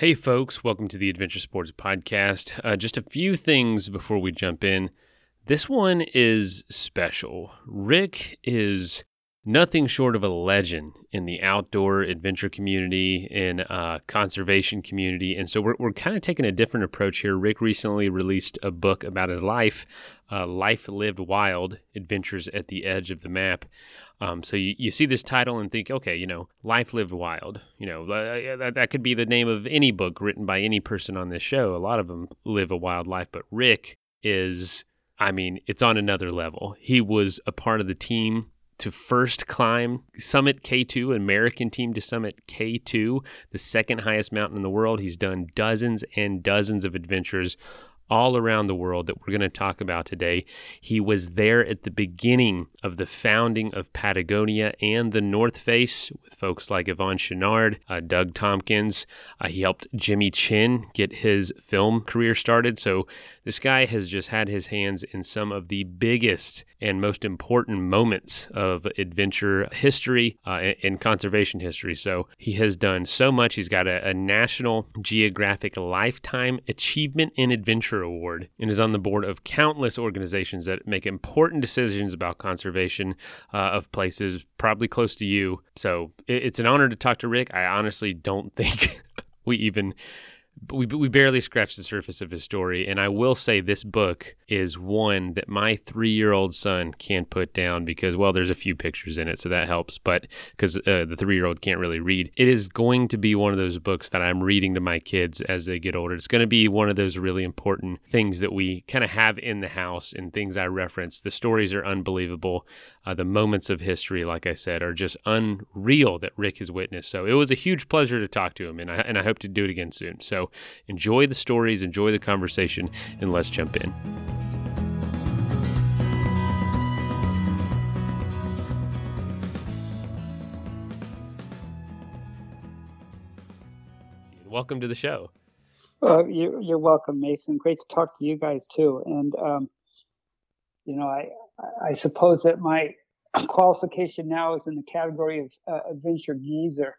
Hey, folks, welcome to the Adventure Sports Podcast. Uh, just a few things before we jump in. This one is special. Rick is nothing short of a legend in the outdoor adventure community and uh, conservation community. And so we're, we're kind of taking a different approach here. Rick recently released a book about his life, uh, Life Lived Wild Adventures at the Edge of the Map. Um, so you, you see this title and think, okay, you know, Life Lived Wild. You know, uh, that, that could be the name of any book written by any person on this show. A lot of them live a wild life, but Rick is, I mean, it's on another level. He was a part of the team to first climb Summit K2, American team to Summit K2, the second highest mountain in the world. He's done dozens and dozens of adventures all around the world that we're going to talk about today. He was there at the beginning of the founding of Patagonia and the North Face with folks like Yvon Chouinard, uh, Doug Tompkins. Uh, he helped Jimmy Chin get his film career started. So this guy has just had his hands in some of the biggest and most important moments of adventure history uh, and conservation history. So he has done so much. He's got a, a National Geographic Lifetime Achievement in Adventure Award and is on the board of countless organizations that make important decisions about conservation uh, of places probably close to you. So it's an honor to talk to Rick. I honestly don't think we even we we barely scratched the surface of his story. And I will say this book is one that my three year old son can't put down because well, there's a few pictures in it, so that helps. But because uh, the three year old can't really read, it is going to be one of those books that I'm reading to my kids as they get older. It's going to be one of those really important things that we kind of have in the house and things I reference. The stories are unbelievable. Uh, the moments of history, like I said, are just unreal that Rick has witnessed. So it was a huge pleasure to talk to him, and I, and I hope to do it again soon. So enjoy the stories, enjoy the conversation, and let's jump in. Welcome to the show. You're, you're welcome, Mason. Great to talk to you guys too. And um, you know, I I suppose that my qualification now is in the category of uh, adventure geezer.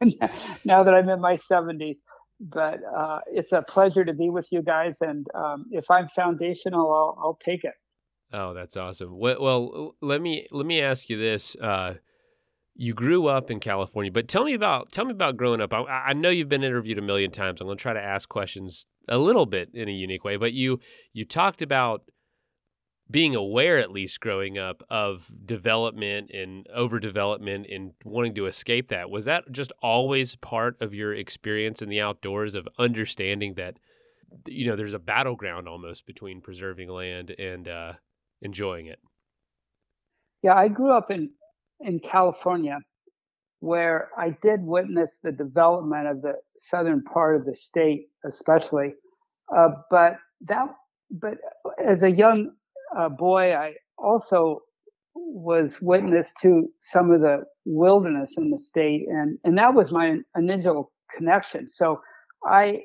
now that I'm in my 70s, but uh, it's a pleasure to be with you guys. And um, if I'm foundational, I'll, I'll take it. Oh, that's awesome. Well, let me let me ask you this. Uh, you grew up in California, but tell me about tell me about growing up. I, I know you've been interviewed a million times. I'm going to try to ask questions a little bit in a unique way, but you you talked about being aware at least growing up of development and overdevelopment and wanting to escape that was that just always part of your experience in the outdoors of understanding that you know there's a battleground almost between preserving land and uh, enjoying it? Yeah i grew up in in california where i did witness the development of the southern part of the state especially uh, but that but as a young uh, boy, I also was witness to some of the wilderness in the state, and and that was my initial connection. So I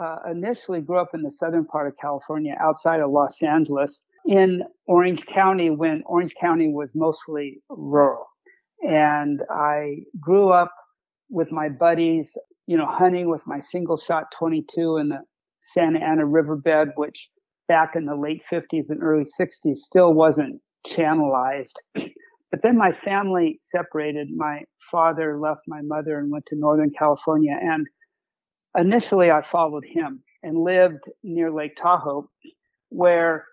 uh, initially grew up in the southern part of California, outside of Los Angeles, in Orange County, when Orange County was mostly rural, and I grew up with my buddies, you know, hunting with my single shot 22 in the Santa Ana riverbed, which back in the late 50s and early 60s still wasn't channelized. but then my family separated. My father left my mother and went to Northern California. And initially, I followed him and lived near Lake Tahoe, where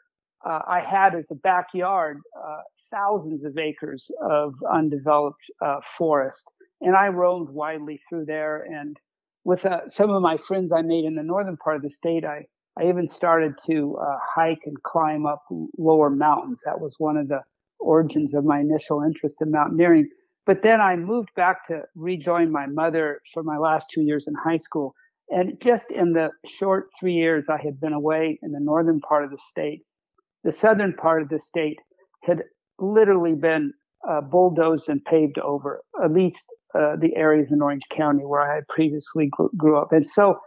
uh, I had as a backyard uh, thousands of acres of undeveloped uh, forest. And I roamed widely through there. And with uh, some of my friends I made in the northern part of the state, I I even started to uh, hike and climb up lower mountains. That was one of the origins of my initial interest in mountaineering. But then I moved back to rejoin my mother for my last two years in high school. And just in the short three years I had been away in the northern part of the state, the southern part of the state had literally been uh, bulldozed and paved over, at least uh, the areas in Orange County where I had previously grew up. And so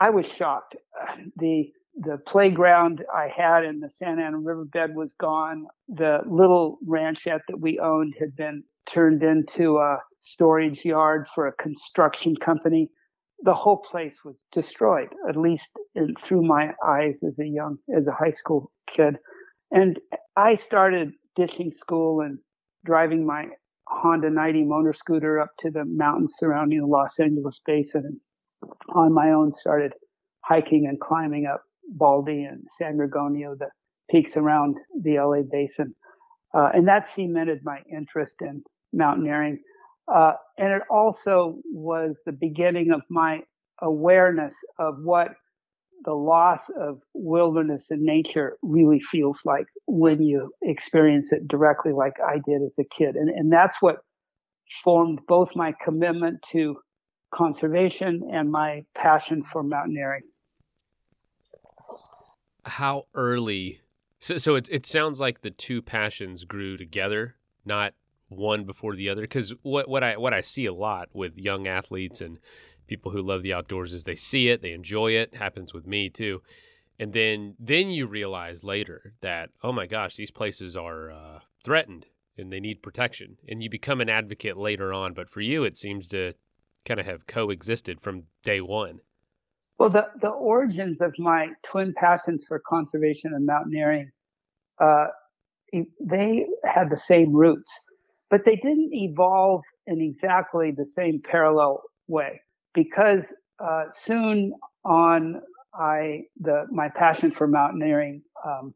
I was shocked. The the playground I had in the Santa Ana riverbed was gone. The little ranchette that we owned had been turned into a storage yard for a construction company. the whole place was destroyed, at least in, through my eyes as a young, as a high school kid. And I started ditching school and driving my Honda 90 motor scooter up to the mountains surrounding the Los Angeles basin and on my own started hiking and climbing up Baldy and San Gorgonio, the peaks around the LA basin. Uh, and that cemented my interest in mountaineering. Uh, and it also was the beginning of my awareness of what the loss of wilderness and nature really feels like when you experience it directly, like I did as a kid. And, and that's what formed both my commitment to conservation and my passion for mountaineering. How early? So, so it, it sounds like the two passions grew together, not one before the other. Because what, what I what I see a lot with young athletes and people who love the outdoors is they see it, they enjoy it. Happens with me too. And then then you realize later that oh my gosh, these places are uh, threatened and they need protection. And you become an advocate later on. But for you, it seems to kind of have coexisted from day one. Well, the, the origins of my twin passions for conservation and mountaineering, uh, they had the same roots, but they didn't evolve in exactly the same parallel way because uh, soon on I the my passion for mountaineering um,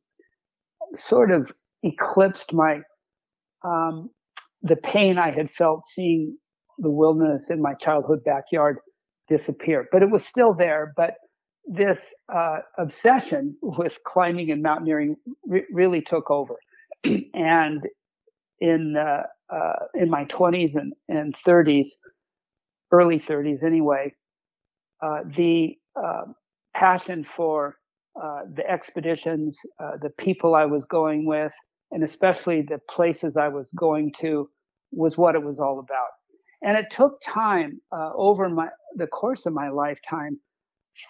sort of eclipsed my um, the pain I had felt seeing the wilderness in my childhood backyard disappear. But it was still there. But this uh, obsession with climbing and mountaineering re- really took over. and in uh, uh, in my 20s and, and 30s, early 30s anyway, uh, the uh, passion for uh, the expeditions, uh, the people I was going with, and especially the places I was going to was what it was all about. And it took time uh, over my, the course of my lifetime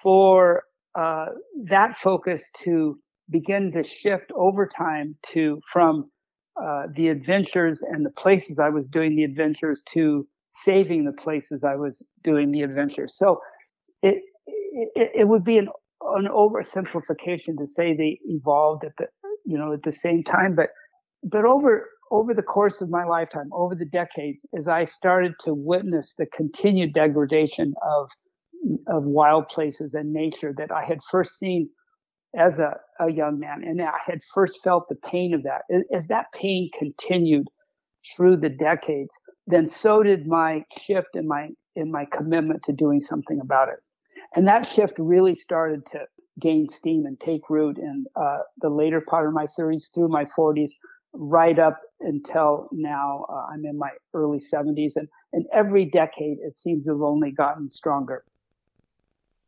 for uh, that focus to begin to shift over time to from the adventures and the places I was doing the adventures to saving the places I was doing the adventures. So it it, it would be an an oversimplification to say they evolved at the you know at the same time, but but over over the course of my lifetime, over the decades, as I started to witness the continued degradation of of wild places and nature that I had first seen as a, a young man, and I had first felt the pain of that. As that pain continued through the decades, then so did my shift in my in my commitment to doing something about it. And that shift really started to gain steam and take root in uh, the later part of my 30s through my 40s, right up until now. Uh, I'm in my early 70s, and and every decade it seems to have only gotten stronger.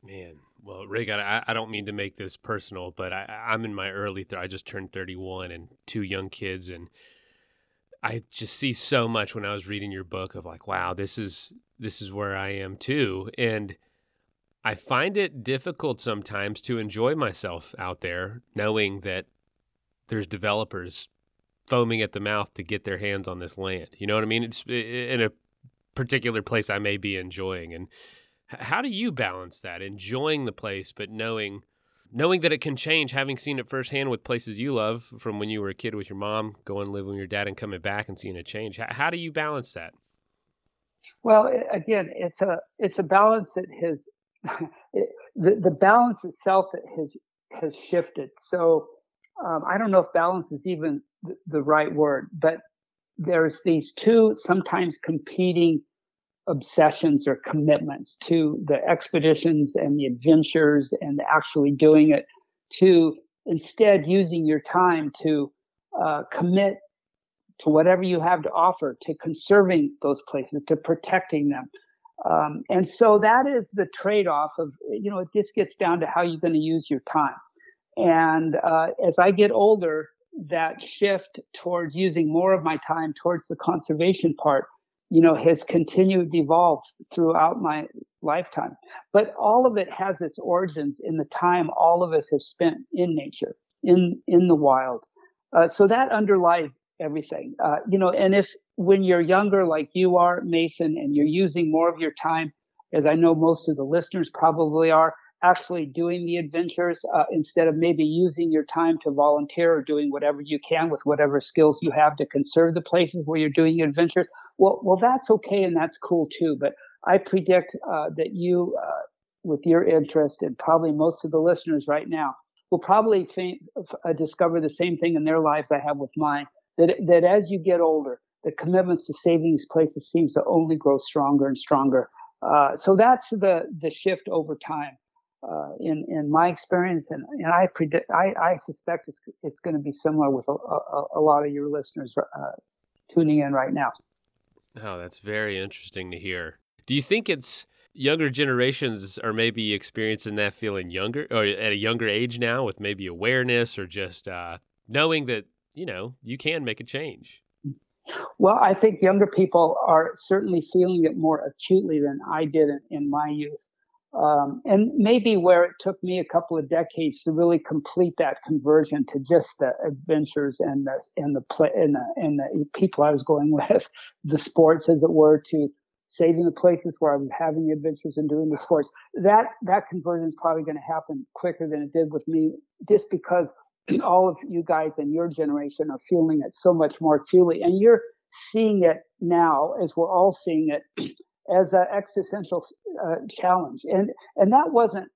Man, well, Rick, I, I don't mean to make this personal, but I, I'm in my early. Th- I just turned 31 and two young kids, and I just see so much when I was reading your book of like, wow, this is this is where I am too, and I find it difficult sometimes to enjoy myself out there, knowing that there's developers foaming at the mouth to get their hands on this land. You know what I mean? It's in a particular place I may be enjoying, and how do you balance that, enjoying the place but knowing knowing that it can change, having seen it firsthand with places you love from when you were a kid with your mom, going living with your dad, and coming back and seeing a change. How, do you balance that? Well, again, it's a it's a balance that has it, the the balance itself has has shifted. So um, I don't know if balance is even the, right word, but there's these two sometimes competing obsessions or commitments to the expeditions and the adventures and actually doing it to instead using your time to uh, commit to whatever you have to offer to conserving those places to protecting them. Um, and so that is the trade-off of you know this gets down to how you're going to use your time. And uh, as i get older that shift towards using more of my time towards the conservation part you know, has continued to evolve throughout my lifetime. But all of it has its origins in the time all of us have spent in nature, in in the wild. Uh, so that underlies everything. Uh, you know, and if when you're younger, like you are, Mason, and you're using more of your time as I know most of the listeners probably are, actually doing the adventures uh, instead of maybe using your time to volunteer or doing whatever you can with whatever skills you have to conserve the places where you're doing adventures. Well, well, that's okay and that's cool too. But I predict uh, that you, uh, with your interest, and probably most of the listeners right now, will probably think, uh, discover the same thing in their lives I have with mine. That that as you get older, the commitments to saving these places seems to only grow stronger and stronger. Uh, so that's the the shift over time uh, in in my experience, and, and I predict I, I suspect it's it's going to be similar with a, a, a, lot of your listeners uh, tuning in right now. Oh, that's very interesting to hear. Do you think it's younger generations are maybe experiencing that feeling younger or at a younger age now with maybe awareness or just uh, knowing that you know you can make a change? Well, I think younger people are certainly feeling it more acutely than I did in, in my youth. Um, and maybe where it took me a couple of decades to really complete that conversion to just the adventures and the and the play and the, and the people I was going with, the sports as it were, to saving the places where I'm having the adventures and doing the sports. That that conversion is probably going to happen quicker than it did with me, just because all of you guys in your generation are feeling it so much more acutely, and you're seeing it now as we're all seeing it as an existential uh, challenge, and and that wasn't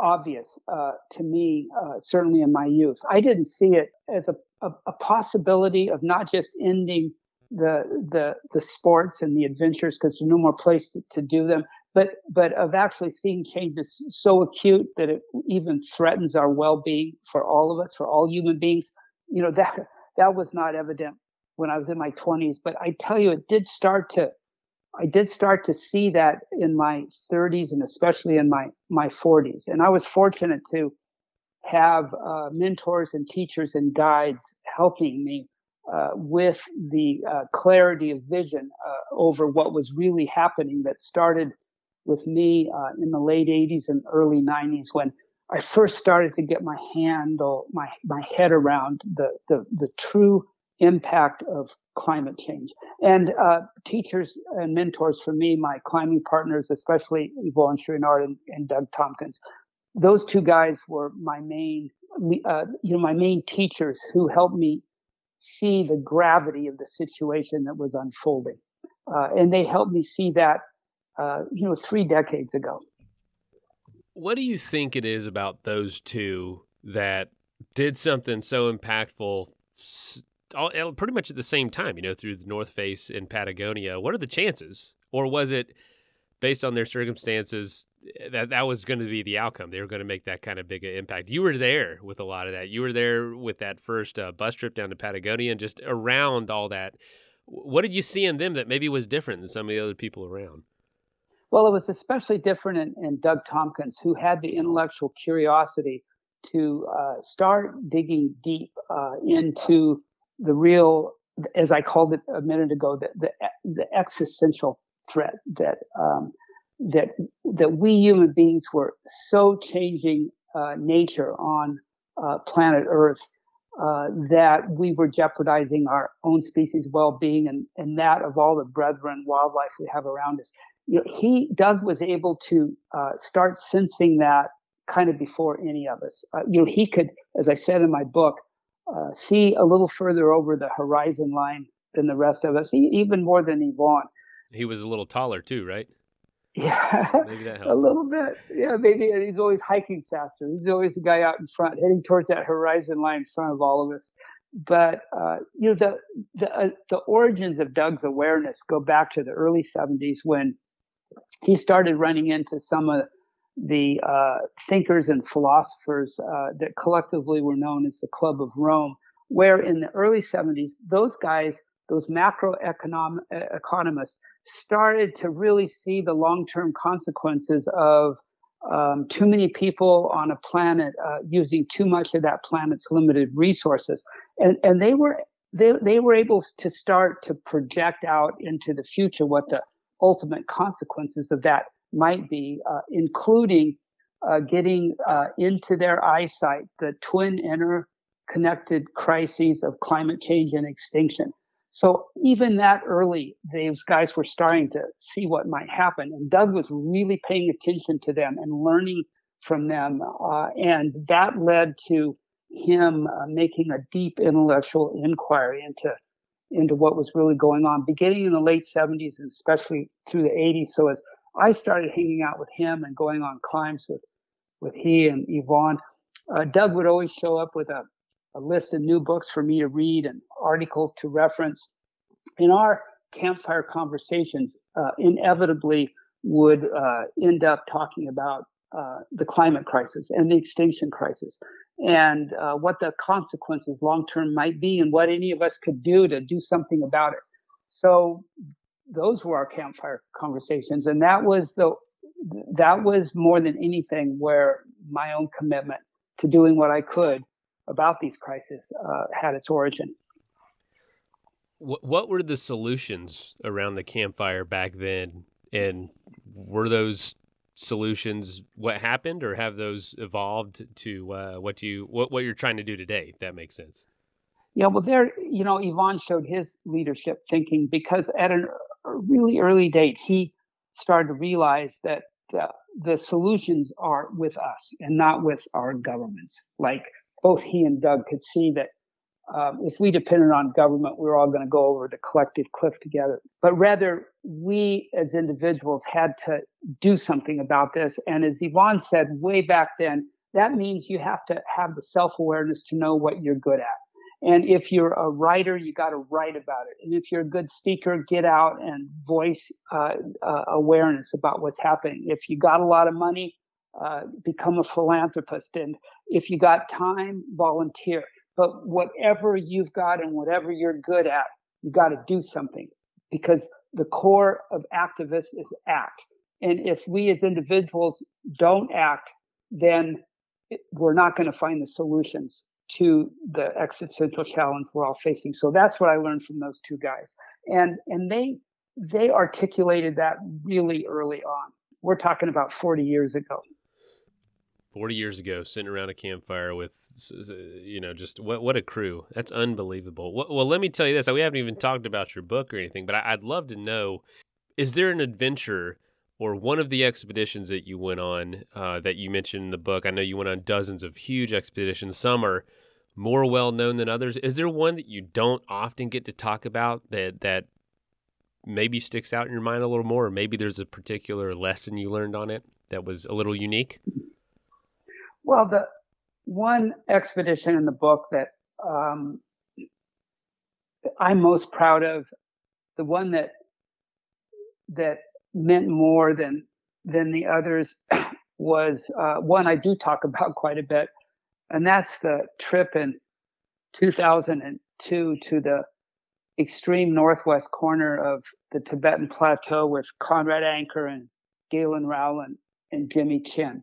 obvious uh, to me uh, certainly in my youth. I didn't see it as a, a, a, possibility of not just ending the the the sports and the adventures because there's no more place to, to do them, but but of actually seeing changes so acute that it even threatens our well-being for all of us, for all human beings. You know that that was not evident when I was in my 20s, but I tell you, it did start to I did start to see that in my 30s and especially in my my 40s. And I was fortunate to have uh, mentors and teachers and guides helping me uh, with the uh, clarity of vision uh, over what was really happening that started with me uh, in the late 80s and early 90s when I first started to get my handle my my head around the the, the true impact of climate change. And uh, teachers and mentors for me, my climbing partners, especially Yvon Chouinard and, and Doug Tompkins, those two guys were my main, uh, you know, my main teachers who helped me see the gravity of the situation that was unfolding. Uh, and they helped me see that, uh, you know, three decades ago. What do you think it is about those two that did something so impactful all, pretty much at the same time, you know, through the North Face in Patagonia. What are the chances? Or was it based on their circumstances eh, that that was going to be the outcome? They were going to make that kind of big impact. You were there with a lot of that. You were there with that first uh, bus trip down to Patagonia and just around all that. What did you see in them that maybe was different than some of the other people around? Well, it was especially different in, in Doug Tompkins, who had the intellectual curiosity to uh, start digging deep uh, into the real, as I called it a minute ago, the the, the existential threat that um, that that we human beings were so changing uh, nature on uh, planet Earth uh, that we were jeopardizing our own species' well-being and, and that of all the brethren wildlife we have around us. You know, he Doug was able to uh, start sensing that kind of before any of us. Uh, you know, he could, as I said in my book, uh, see a little further over the horizon line than the rest of us, even more than Yvon. He was a little taller too, right? Yeah, a little bit. Yeah, maybe he's always hiking faster. He's always the guy out in front, heading towards that horizon line in front of all of us. But uh, you know, the the uh, the origins of Doug's awareness go back to the early '70s when he started running into some of the uh, thinkers and philosophers uh, that collectively were known as the Club of Rome, where in the early 70s, those guys, those macroeconomic economists, started to really see the long-term consequences of um, too many people on a planet uh, using too much of that planet's limited resources, and and they were they they were able to start to project out into the future what the ultimate consequences of that might be, uh, including uh, getting uh, into their eyesight the twin interconnected crises of climate change and extinction. So even that early, these guys were starting to see what might happen. And Doug was really paying attention to them and learning from them. Uh, and that led to him uh, making a deep intellectual inquiry into into what was really going on, beginning in the late 70s and especially through the 80s. So as I started hanging out with him and going on climbs with with he and Yvon, uh, Doug would always show up with a a list of new books for me to read and articles to reference. In our campfire conversations, uh, inevitably would uh, end up talking about uh, the climate crisis and the extinction crisis and uh, what the consequences long term might be and what any of us could do to do something about it. So those were our campfire conversations. And that was the, that was more than anything where my own commitment to doing what I could about these crises uh, had its origin. What were the solutions around the campfire back then? And were those solutions what happened, or have those evolved to uh, what you what what you're trying to do today? If that makes sense. Yeah, well, there, you know, Yvon showed his leadership thinking because at a really early date, he started to realize that the, the solutions are with us and not with our governments. Like both he and Doug could see that um, if we depended on government, we were all going to go over the collective cliff together. But rather, we as individuals had to do something about this. And as Yvon said way back then, that means you have to have the self awareness to know what you're good at. And if you're a writer, you got to write about it. And if you're a good speaker, get out and voice uh, uh, awareness about what's happening. If you got a lot of money, uh, become a philanthropist. And if you got time, volunteer. But whatever you've got and whatever you're good at, you got to do something because the core of activists is act. And if we as individuals don't act, then we're not going to find the solutions to the existential challenge we're all facing. So that's what I learned from those two guys. And and they they articulated that really early on. We're talking about 40 years ago. 40 years ago sitting around a campfire with you know just what what a crew that's unbelievable well, let me tell you this we haven't even talked about your book or anything but i'd love to know is there an adventure or one of the expeditions that you went on uh, that you mentioned in the book. I know you went on dozens of huge expeditions. Some are more well known than others. Is there one that you don't often get to talk about that that maybe sticks out in your mind a little more or maybe there's a particular lesson you learned on it that was a little unique? Well, the one expedition in the book that um, I'm most proud of, the one that that meant more than than the others, was uh, one I do talk about quite a bit, and that's the trip in 2002 to the extreme northwest corner of the Tibetan Plateau with Conrad Anker and Galen Rowell and Jimmy Chin.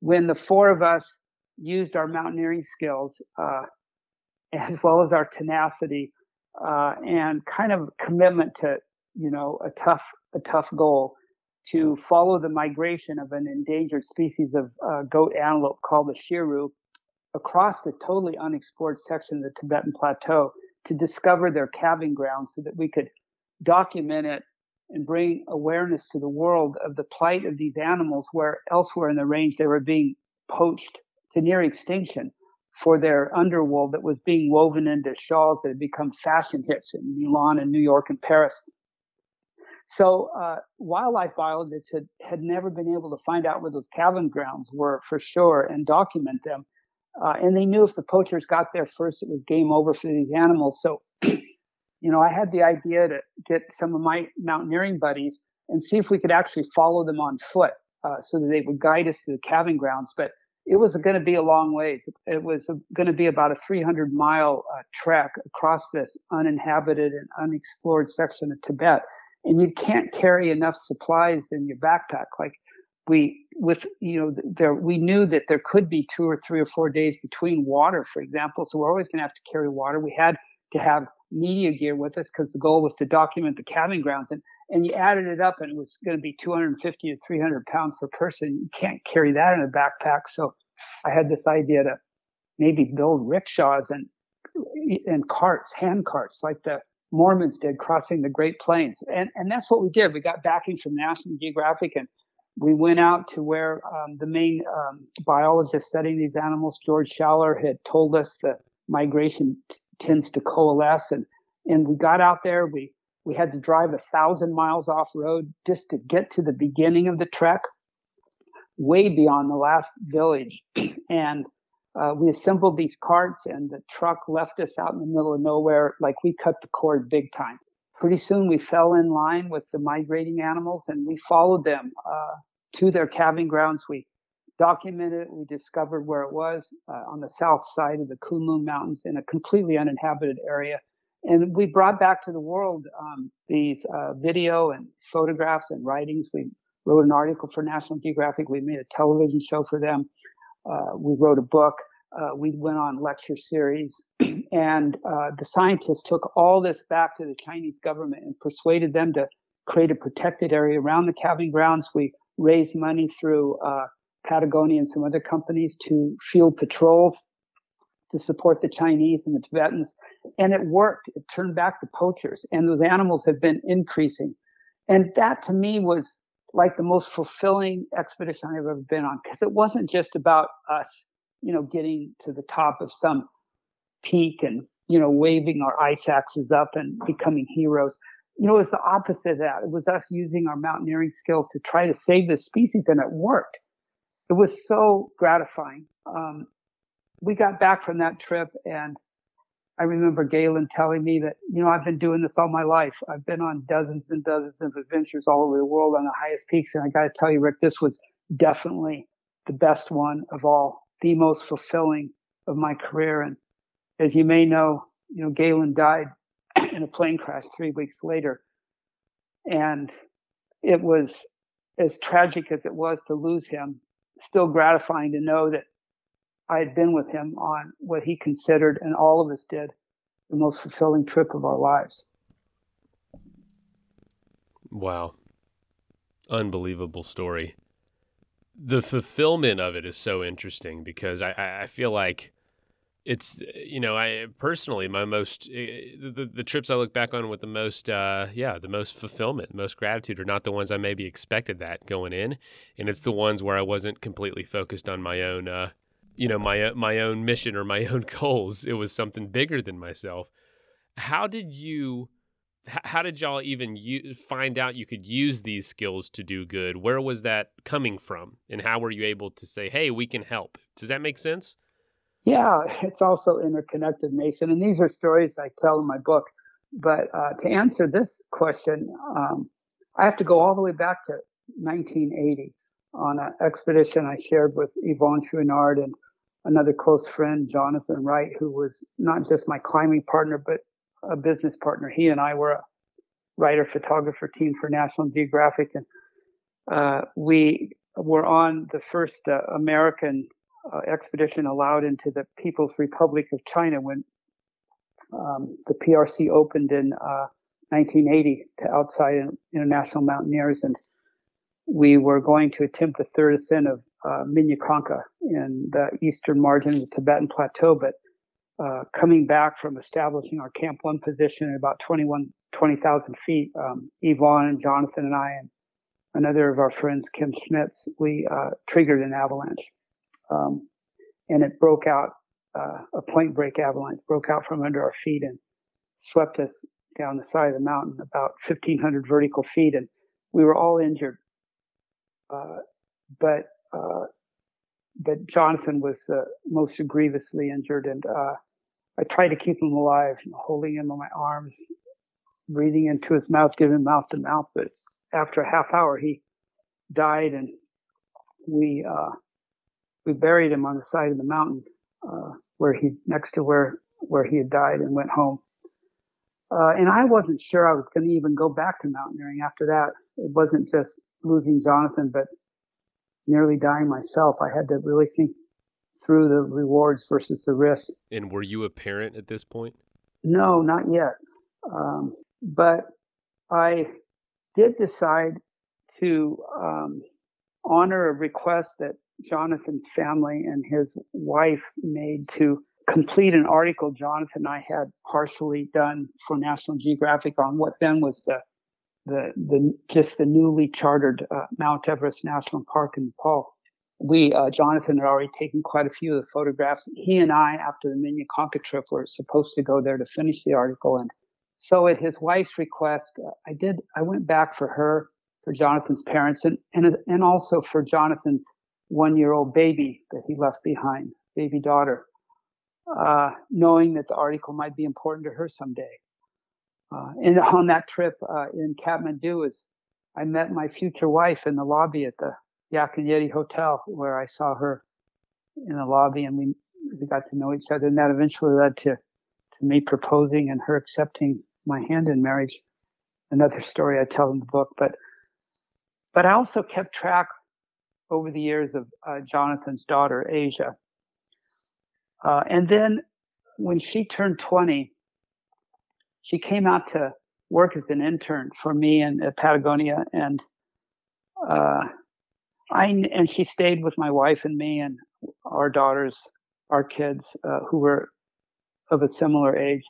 When the four of us used our mountaineering skills uh, as well as our tenacity uh, and kind of commitment to you know a tough a tough goal to follow the migration of an endangered species of uh, goat antelope called the chiru across the totally unexplored section of the Tibetan Plateau to discover their calving grounds so that we could document it and bring awareness to the world of the plight of these animals where elsewhere in the range they were being poached to near extinction for their underwool that was being woven into shawls that had become fashion hits in Milan and New York and Paris. So uh, wildlife biologists had, had never been able to find out where those calving grounds were for sure and document them. Uh, and they knew if the poachers got there first, it was game over for these animals. So you know, I had the idea to get some of my mountaineering buddies and see if we could actually follow them on foot uh, so that they would guide us to the calving grounds. But it was going to be a long ways. It was going to be about a 300 mile uh, trek across this uninhabited and unexplored section of Tibet. And you can't carry enough supplies in your backpack. Like we, with, you know, there, we knew that there could be two or three or four days between water, for example. So we're always going to have to carry water. We had to have media gear with us because the goal was to document the calving grounds and and you added it up and it was going to be 250 to 300 pounds per person you can't carry that in a backpack so i had this idea to maybe build rickshaws and and carts hand carts like the Mormons did crossing the Great Plains. And, and that's what we did. We got backing from National Geographic and we went out to where um, the main um, biologist studying these animals, George Schaller, had told us that migration t- tends to coalesce. And, and we got out there. We, we had to drive a thousand miles off road just to get to the beginning of the trek, way beyond the last village. and uh, we assembled these carts and the truck left us out in the middle of nowhere. Like we cut the cord big time. Pretty soon we fell in line with the migrating animals and we followed them uh, to their calving grounds. We documented it. We discovered where it was uh, on the south side of the kunlun mountains in a completely uninhabited area. And we brought back to the world um, these uh, video and photographs and writings. We wrote an article for national geographic. We made a television show for them. Uh, we wrote a book. Uh, we went on lecture series, and uh, the scientists took all this back to the Chinese government and persuaded them to create a protected area around the calving grounds. We raised money through uh, Patagonia and some other companies to field patrols to support the Chinese and the Tibetans, and it worked. It turned back the poachers, and those animals have been increasing. And that to me was like the most fulfilling expedition I've ever been on because it wasn't just about us, you know, getting to the top of some peak and, you know, waving our ice axes up and becoming heroes. You know, it was the opposite of that. It was us using our mountaineering skills to try to save the species and it worked. It was so gratifying. Um, we got back from that trip and I remember Galen telling me that, you know, I've been doing this all my life. I've been on dozens and dozens of adventures all over the world on the highest peaks. And I got to tell you, Rick, this was definitely the best one of all, the most fulfilling of my career. And as you may know, you know, Galen died in a plane crash three weeks later. And it was as tragic as it was to lose him, still gratifying to know that I had been with him on what he considered, and all of us did, the most fulfilling trip of our lives. Wow. Unbelievable story. The fulfillment of it is so interesting because I, I feel like it's you know I personally my most eh, the, the trips I look back on with the most uh, yeah the most fulfillment most gratitude are not the ones I maybe expected that going in. And it's the ones where I wasn't completely focused on my own uh, you know my my own mission or my own goals. It was something bigger than myself. How did you how did y'all even u- find out you could use these skills to do good? Where was that coming from? And how were you able to say hey we can help. Does that make sense? Yeah it's also interconnected mason and these are stories i tell in my book. But uh, to answer this question um, i have to go all the way back to 1980s on an expedition i shared with yvon chouinard and another close friend, Jonathan Wright, who was not just my climbing partner, but a business partner. He and I were a writer photographer team for National Geographic. And uh, we were on the first uh, American uh, expedition allowed into the People's Republic of China when um, the PRC opened in 1980 uh, to outside international mountaineers. And we were going to attempt the third ascent of uh, Minyakonka in the eastern margin of the Tibetan Plateau. But uh, coming back from establishing our Camp 1 position at about 21, 20,000 feet, um, Yvon and Jonathan and I and another of our friends, Kim Schmitz, we uh, triggered an avalanche. Um, and it broke out, uh, a point break avalanche broke out from under our feet and swept us down the side of the mountain about 1,500 vertical feet. And we were all injured. Uh, but uh, but Jonathan was the most grievously injured, and uh, I tried to keep him alive, holding him in my arms, breathing into his mouth, giving mouth to mouth. But after a half hour, he died, and we uh, we buried him on the side of the mountain uh, where he next to where where he had died, and went home. Uh, and I wasn't sure I was going to even go back to mountaineering after that. It wasn't just losing Jonathan, but nearly dying myself, I had to really think through the rewards versus the risks. And were you a parent at this point? No, not yet. Um, but I did decide to um, honor a request that Jonathan's family and his wife made to complete an article Jonathan and I had partially done for National Geographic on what then was the the, the just the newly chartered uh, Mount Everest National Park in Nepal. We, uh, Jonathan had already taken quite a few of the photographs. He and I, after the Minyakonka trip, were supposed to go there to finish the article. And so at his wife's request, I did, I went back for her, for Jonathan's parents, and, and, and also for Jonathan's one year old baby that he left behind, baby daughter, uh, knowing that the article might be important to her someday. Uh, and on that trip uh, in Kathmandu, is I met my future wife in the lobby at the Yak and Yeti Hotel, where I saw her in the lobby, and we we got to know each other, and that eventually led to to me proposing and her accepting my hand in marriage. Another story I tell in the book, but but I also kept track over the years of uh, Jonathan's daughter Asia, uh, and then when she turned 20 she came out to work as an intern for me in Patagonia, and uh, I and she stayed with my wife and me and our daughters, our kids uh, who were of a similar age.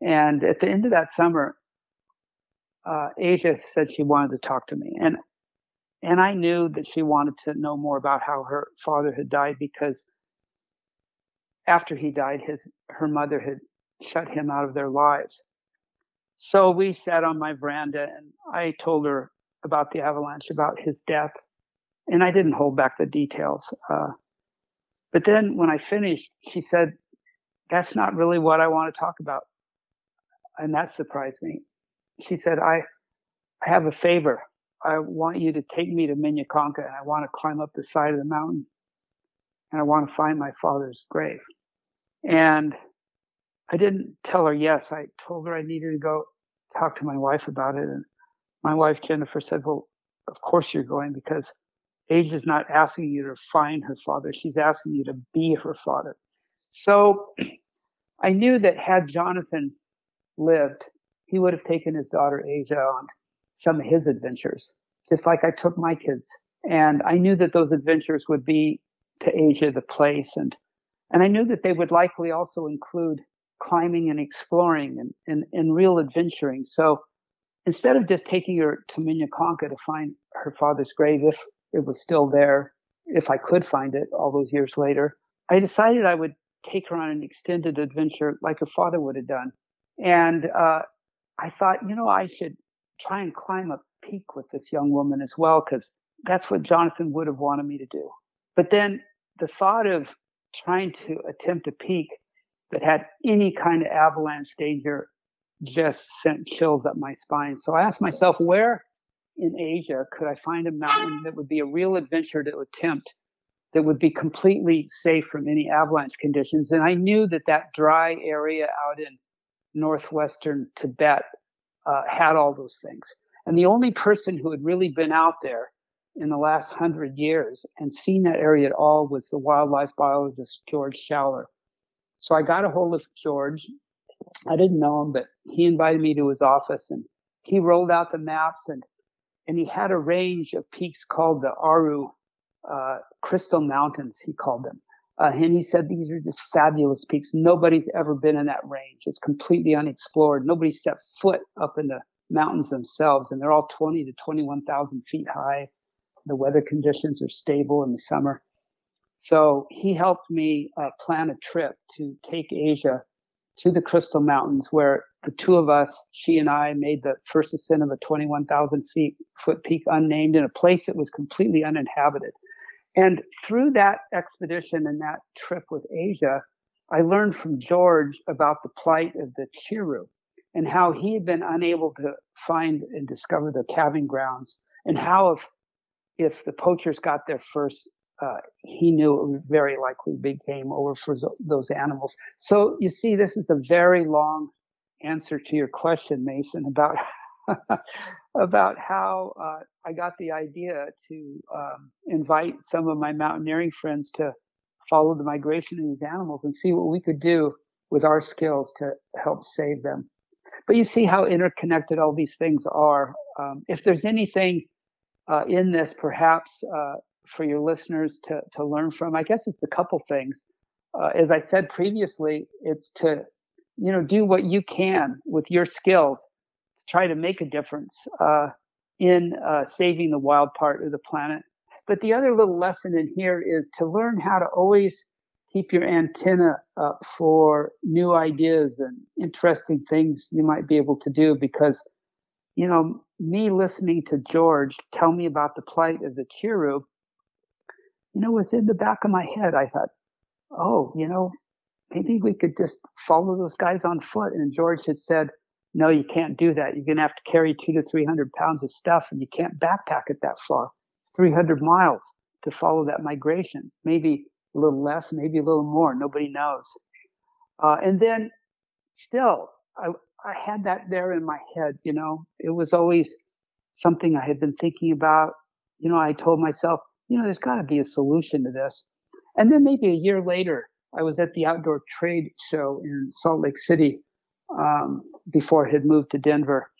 And at the end of that summer, uh, Asia said she wanted to talk to me, and and I knew that she wanted to know more about how her father had died because after he died, his her mother had shut him out of their lives. So we sat on my veranda and I told her about the avalanche, about his death, and I didn't hold back the details. Uh, but then when I finished, she said, That's not really what I want to talk about. And that surprised me. She said, I, I have a favor. I want you to take me to Minyakonka and I want to climb up the side of the mountain and I want to find my father's grave. And I didn't tell her yes. I told her I needed to go talk to my wife about it. And my wife, Jennifer, said, Well, of course you're going because Asia is not asking you to find her father. She's asking you to be her father. So I knew that had Jonathan lived, he would have taken his daughter Asia on some of his adventures, just like I took my kids. And I knew that those adventures would be to Asia, the place, and and I knew that they would likely also include climbing and exploring and, and, and real adventuring. So instead of just taking her to Minyakonka to find her father's grave, if it was still there, if I could find it all those years later, I decided I would take her on an extended adventure like her father would have done. And uh, I thought, you know, I should try and climb a peak with this young woman as well, because that's what Jonathan would have wanted me to do. But then the thought of trying to attempt a peak that had any kind of avalanche danger just sent chills up my spine. So I asked myself, where in Asia could I find a mountain that would be a real adventure to attempt that would be completely safe from any avalanche conditions? And I knew that that dry area out in northwestern Tibet uh, had all those things. And the only person who had really been out there in the last hundred years and seen that area at all was the wildlife biologist George Schaller. So I got a hold of George. I didn't know him, but he invited me to his office and he rolled out the maps and and he had a range of peaks called the Aru uh, Crystal Mountains. He called them, uh, and he said these are just fabulous peaks. Nobody's ever been in that range. It's completely unexplored. Nobody set foot up in the mountains themselves, and they're all 20 to 21,000 feet high. The weather conditions are stable in the summer. So he helped me uh, plan a trip to take Asia to the Crystal Mountains, where the two of us, she and I, made the first ascent of a 21,000 feet foot peak unnamed in a place that was completely uninhabited. And through that expedition and that trip with Asia, I learned from George about the plight of the Chiru and how he had been unable to find and discover the calving grounds and how if if the poachers got there first, uh, he knew it would very likely be game over for those animals. So you see, this is a very long answer to your question, Mason, about about how uh, I got the idea to um, invite some of my mountaineering friends to follow the migration of these animals and see what we could do with our skills to help save them. But you see how interconnected all these things are. Um, if there's anything uh, in this, perhaps uh, for your listeners to to learn from? I guess it's a couple things. Uh, as I said previously, it's to you know do what you can with your skills, to try to make a difference uh, in uh, saving the wild part of the planet. But the other little lesson in here is to learn how to always keep your antenna up for new ideas and interesting things you might be able to do because you know me listening to george tell me about the plight of the chiru you know was in the back of my head i thought oh you know maybe we could just follow those guys on foot and george had said no you can't do that you're going to have to carry two to three hundred pounds of stuff and you can't backpack it that far it's 300 miles to follow that migration maybe a little less, maybe a little more. Nobody knows. Uh, and then still, I, I had that there in my head, you know, it was always something I had been thinking about. You know, I told myself, you know, there's got to be a solution to this. And then maybe a year later, I was at the outdoor trade show in Salt Lake City um, before I had moved to Denver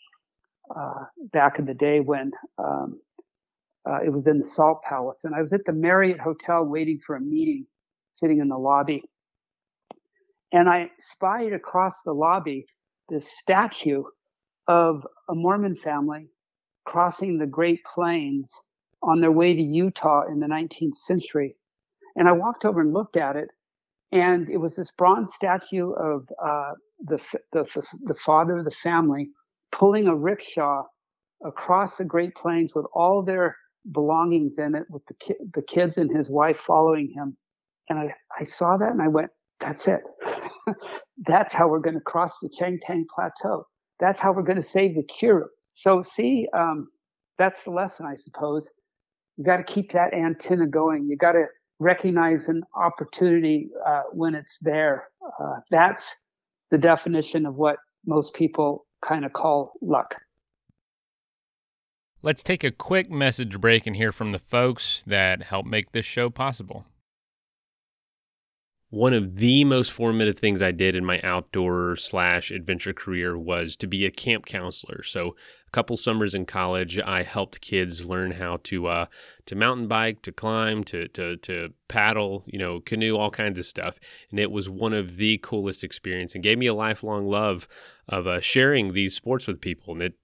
uh, back in the day when um, uh, it was in the Salt Palace, and I was at the Marriott Hotel waiting for a meeting, sitting in the lobby. And I spied across the lobby this statue of a Mormon family crossing the Great Plains on their way to Utah in the 19th century. And I walked over and looked at it, and it was this bronze statue of uh, the, the, the father of the family pulling a rickshaw across the Great Plains with all their belongings in it with the, ki- the kids and his wife following him. And I, I saw that and I went, that's it. that's how we're going to cross the Changtang Plateau. That's how we're going to save the Chiru. So see, um, that's the lesson, I suppose. You got to keep that antenna going. You got to recognize an opportunity uh, when it's there. Uh, that's the definition of what most people kind of call luck. Let's take a quick message break and hear from the folks that help make this show possible. One of the most formative things I did in my outdoor slash adventure career was to be a camp counselor. So, a couple summers in college, I helped kids learn how to uh, to mountain bike, to climb, to to to paddle, you know, canoe, all kinds of stuff. And it was one of the coolest experiences and gave me a lifelong love of uh, sharing these sports with people. And it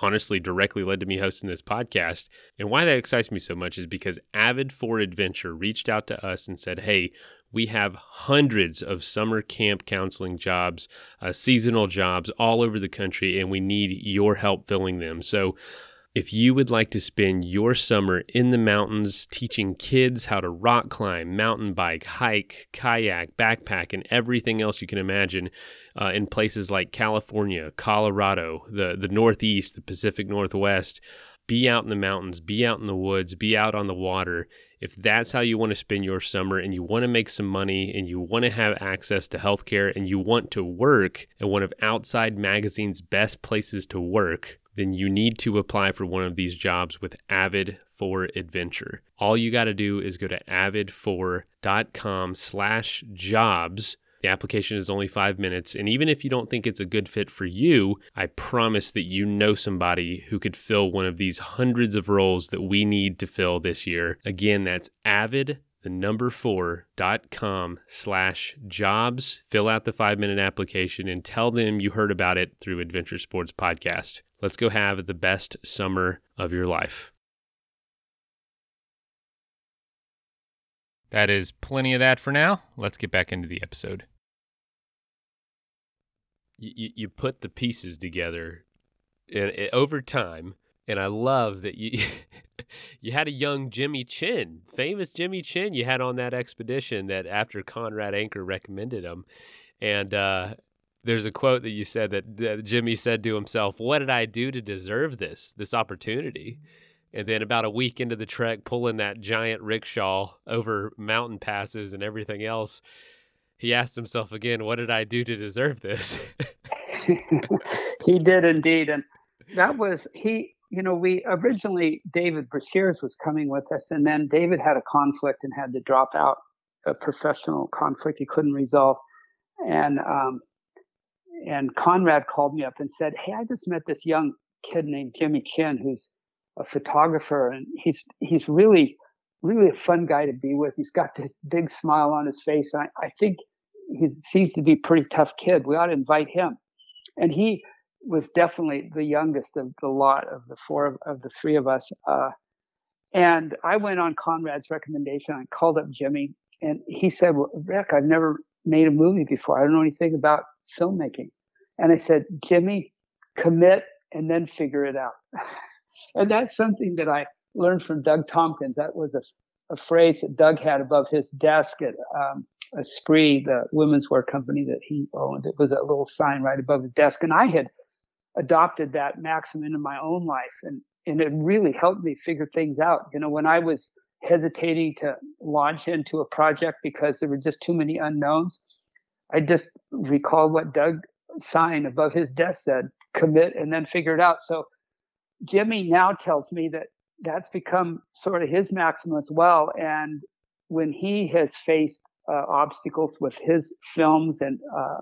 honestly directly led to me hosting this podcast. And why that excites me so much is because Avid for Adventure reached out to us and said, Hey, we have hundreds of summer camp counseling jobs, uh, seasonal jobs all over the country, and we need your help filling them. So if you would like to spend your summer in the mountains teaching kids how to rock climb, mountain bike, hike, kayak, backpack, and everything else you can imagine uh, in places like California, Colorado, the, the Northeast, the Pacific Northwest, be out in the mountains, be out in the woods, be out on the water. If that's how you want to spend your summer and you want to make some money and you want to have access to healthcare and you want to work at one of Outside Magazine's best places to work, then you need to apply for one of these jobs with Avid for Adventure. All you got to do is go to avid4.com slash jobs. The application is only five minutes. And even if you don't think it's a good fit for you, I promise that you know somebody who could fill one of these hundreds of roles that we need to fill this year. Again, that's avid the number four dot com slash jobs. Fill out the five minute application and tell them you heard about it through Adventure Sports Podcast. Let's go have the best summer of your life. That is plenty of that for now. Let's get back into the episode. You, you put the pieces together and, and over time, and I love that you you had a young Jimmy Chin, famous Jimmy Chin, you had on that expedition that after Conrad Anker recommended him, and uh, there's a quote that you said that, that Jimmy said to himself, "What did I do to deserve this this opportunity?" And then about a week into the trek, pulling that giant rickshaw over mountain passes and everything else, he asked himself again, "What did I do to deserve this?" he did indeed, and that was he. You know, we originally David Breashears was coming with us, and then David had a conflict and had to drop out, a professional conflict he couldn't resolve, and um, and Conrad called me up and said, "Hey, I just met this young kid named Jimmy Chin, who's a photographer, and he's he's really really a fun guy to be with. He's got this big smile on his face. I, I think he seems to be a pretty tough kid. We ought to invite him. And he was definitely the youngest of the lot of the four of, of the three of us. Uh, and I went on Conrad's recommendation. I called up Jimmy, and he said, "Well, Rick, I've never made a movie before. I don't know anything about filmmaking." And I said, "Jimmy, commit and then figure it out." and that's something that I learned from Doug Tompkins. That was a, a phrase that Doug had above his desk at um, Esprit, the women's wear company that he owned. It was a little sign right above his desk, and I had adopted that maxim into my own life, and and it really helped me figure things out. You know, when I was hesitating to launch into a project because there were just too many unknowns, I just recalled what Doug sign above his desk said: commit and then figure it out. So Jimmy now tells me that that's become sort of his maxim as well. And when he has faced uh, obstacles with his films and uh,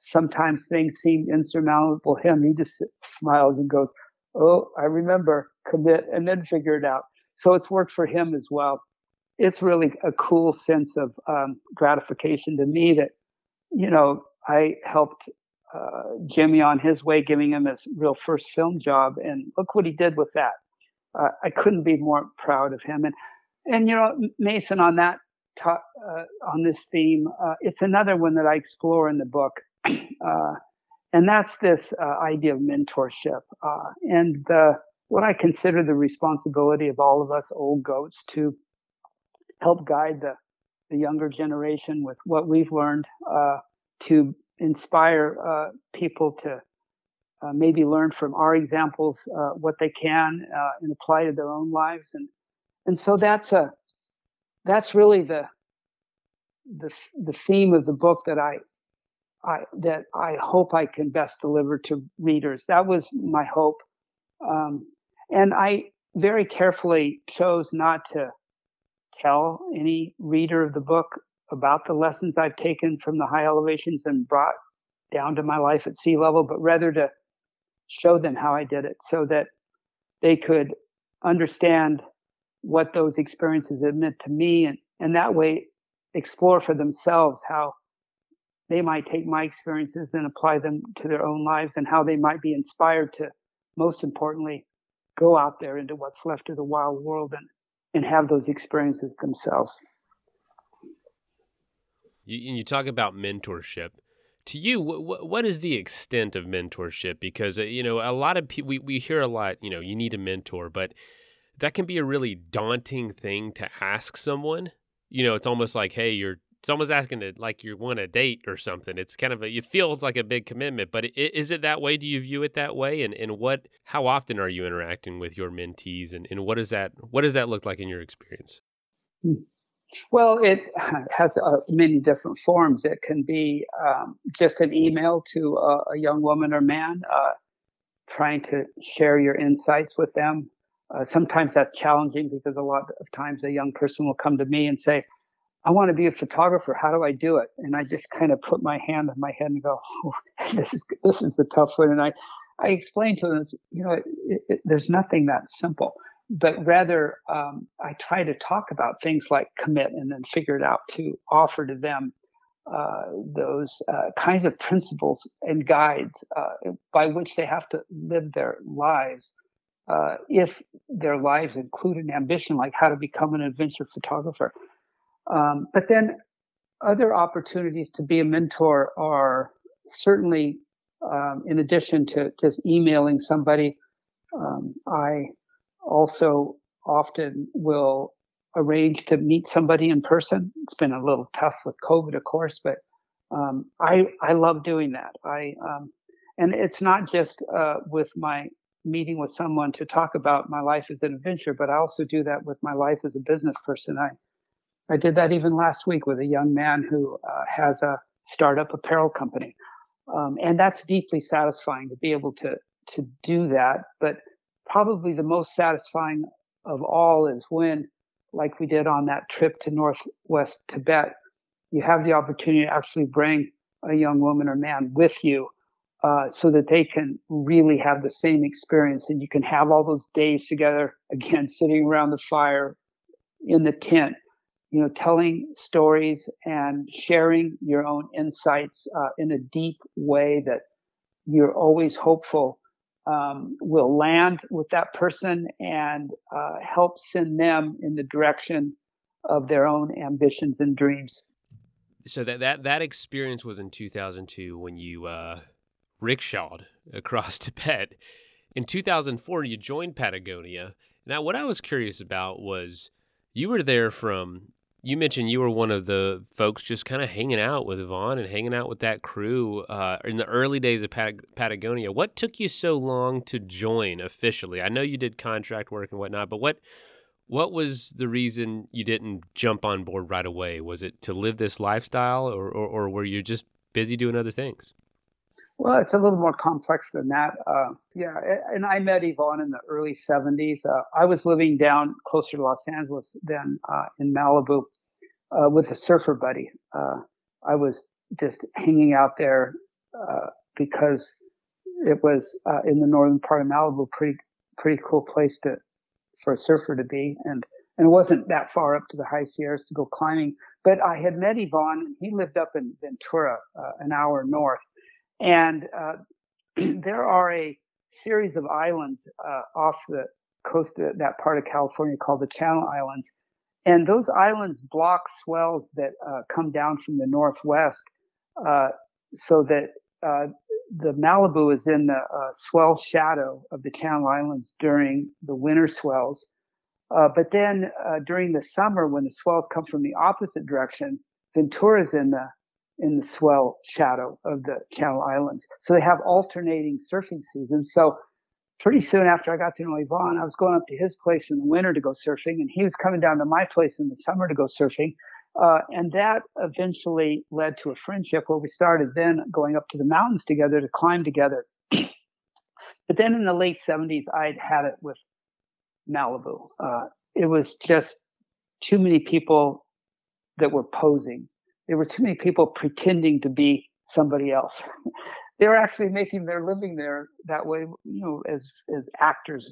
sometimes things seem insurmountable to him, he just smiles and goes, Oh, I remember, commit, and then figure it out. So it's worked for him as well. It's really a cool sense of um, gratification to me that, you know, I helped uh, Jimmy on his way, giving him his real first film job, and look what he did with that. Uh, I couldn't be more proud of him. And and you know, Mason, on that uh, on this theme, uh, it's another one that I explore in the book. Uh, and that's this uh, idea of mentorship uh, and the, what I consider the responsibility of all of us old goats to help guide the, the younger generation with what we've learned uh, to inspire people to maybe learn from our examples what they can and apply to their own lives and and so that's a that's really the the the theme of the book that I I, that I hope I can best deliver to readers. That was my hope. Um, and I very carefully chose not to tell any reader of the book about the lessons I've taken from the high elevations and brought down to my life at sea level, but rather to show them how I did it so that they could understand what those experiences had meant to me and, and that way explore for themselves how they might take my experiences and apply them to their own lives and how they might be inspired to, most importantly, go out there into what's left of the wild world and, and have those experiences themselves. You, you talk about mentorship. To you, what, what is the extent of mentorship? Because, uh, you know, a lot of people, we, we hear a lot, you know, you need a mentor, but that can be a really daunting thing to ask someone. You know, it's almost like, hey, you're it's almost asking to like you want a date or something. It's kind of a you feel it's like a big commitment, but is it that way? Do you view it that way? And and what how often are you interacting with your mentees, and and what does that what does that look like in your experience? Hmm. Well, it has uh, many different forms. It can be um, just an email to a, a young woman or man, uh, trying to share your insights with them. Uh, sometimes that's challenging because a lot of times a young person will come to me and say, I want to be a photographer. How do I do it? And I just kind of put my hand on my head and go, oh, this is this is the tough one. And I I explained to them, you know, it, it, there's nothing that simple, but rather um, I try to talk about things like commit and then figure it out to offer to them uh, those uh, kinds of principles and guides uh, by which they have to live their lives. Uh, if their lives include an ambition like how to become an adventure photographer, um, but then other opportunities to be a mentor are certainly, um, in addition to just emailing somebody, um, I also often will arrange to meet somebody in person. It's been a little tough with COVID, of course, but um, I I love doing that. I um, and it's not just uh, with my meeting with someone to talk about my life as an adventure, but I also do that with my life as a business person. I I did that even last week with a young man who uh, has a startup apparel company. Um, and that's deeply satisfying to be able to, to do that. But probably the most satisfying of all is when, like we did on that trip to Northwest Tibet, you have the opportunity to actually bring a young woman or man with you uh, so that they can really have the same experience and you can have all those days together again sitting around the fire in the tent, you know, telling stories and sharing your own insights uh, in a deep way that you're always hopeful um, will land with that person and uh, help send them in the direction of their own ambitions and dreams. So that that that experience was in 2002 when you uh, rickshawed across Tibet. In 2004, you joined Patagonia. Now, what I was curious about was you were there from you mentioned you were one of the folks just kind of hanging out with Yvon and hanging out with that crew uh, in the early days of Pat- Patagonia. What took you so long to join officially? I know you did contract work and whatnot, but what what was the reason you didn't jump on board right away? Was it to live this lifestyle, or, or, or were you just busy doing other things? Well, it's a little more complex than that. Uh, yeah, and I met Yvon in the early 70s. Uh, I was living down closer to Los Angeles than uh, in Malibu uh, with a surfer buddy. Uh, I was just hanging out there uh, because it was in the northern part of Malibu, pretty pretty cool place to for a surfer to be, and and it wasn't that far up to the high Sierras to go climbing. But I had met Yvon. He lived up in Ventura, an hour north and uh, there are a series of islands uh, off the coast of that part of California called the Channel Islands. And those islands block swells that uh, come down from the northwest uh, so that uh, the Malibu is in the uh, swell shadow of the Channel Islands during the winter swells. But then during the summer, when the swells come from the opposite direction, Ventura is in the in the swell shadow of the Channel Islands. So they have alternating surfing seasons. So pretty soon after I got to know Yvon, I was going up to his place in the winter to go surfing, and he was coming down to my place in the summer to go surfing. Uh, and that eventually led to a friendship where we started then going up to the mountains together to climb together. but then in the late 70s, I'd had it with Malibu. Uh, it was just too many people that were posing there were too many people pretending to be somebody else. they were actually making their living there that way, you know, as as actors.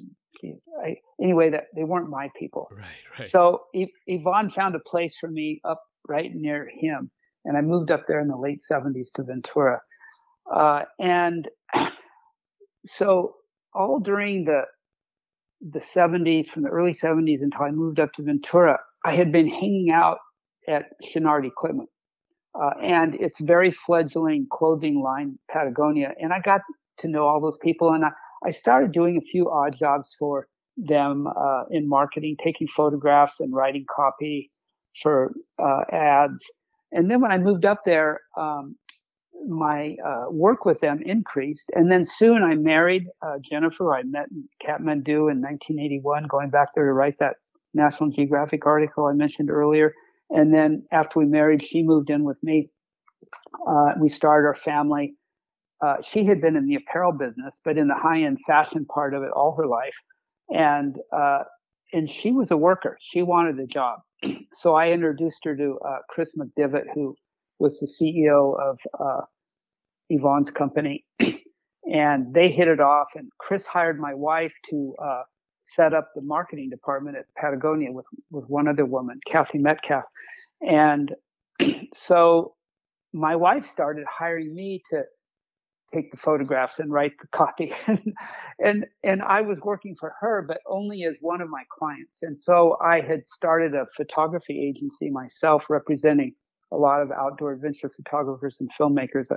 I, anyway, that they weren't my people. Right, right. So Yvon found a place for me up right near him, and I moved up there in the late '70s to Ventura, uh, and so all during the the 70s, from the early 70s until I moved up to Ventura, I had been hanging out at Chouinard Equipment uh, and it's very fledgling clothing line Patagonia. And I got to know all those people, and I, I started doing a few odd jobs for them uh, in marketing, taking photographs and writing copy for uh, ads. And then when I moved up there, um, my uh, work with them increased. And then soon I married uh, Jennifer. I met in Kathmandu in 1981, going back there to write that National Geographic article I mentioned earlier. And then after we married, she moved in with me. Uh, we started our family. Uh, she had been in the apparel business, but in the high end fashion part of it all her life. And, uh, and she was a worker. She wanted a job. so I introduced her to uh, Kris McDivitt, who was the CEO of uh, Yvon's company. and they hit it off. And Chris hired my wife to uh, set up the marketing department at Patagonia with, with one other woman, Kathy Metcalf. And so my wife started hiring me to take the photographs and write the copy. and, and I was working for her, but only as one of my clients. And so I had started a photography agency myself representing a lot of outdoor adventure photographers and filmmakers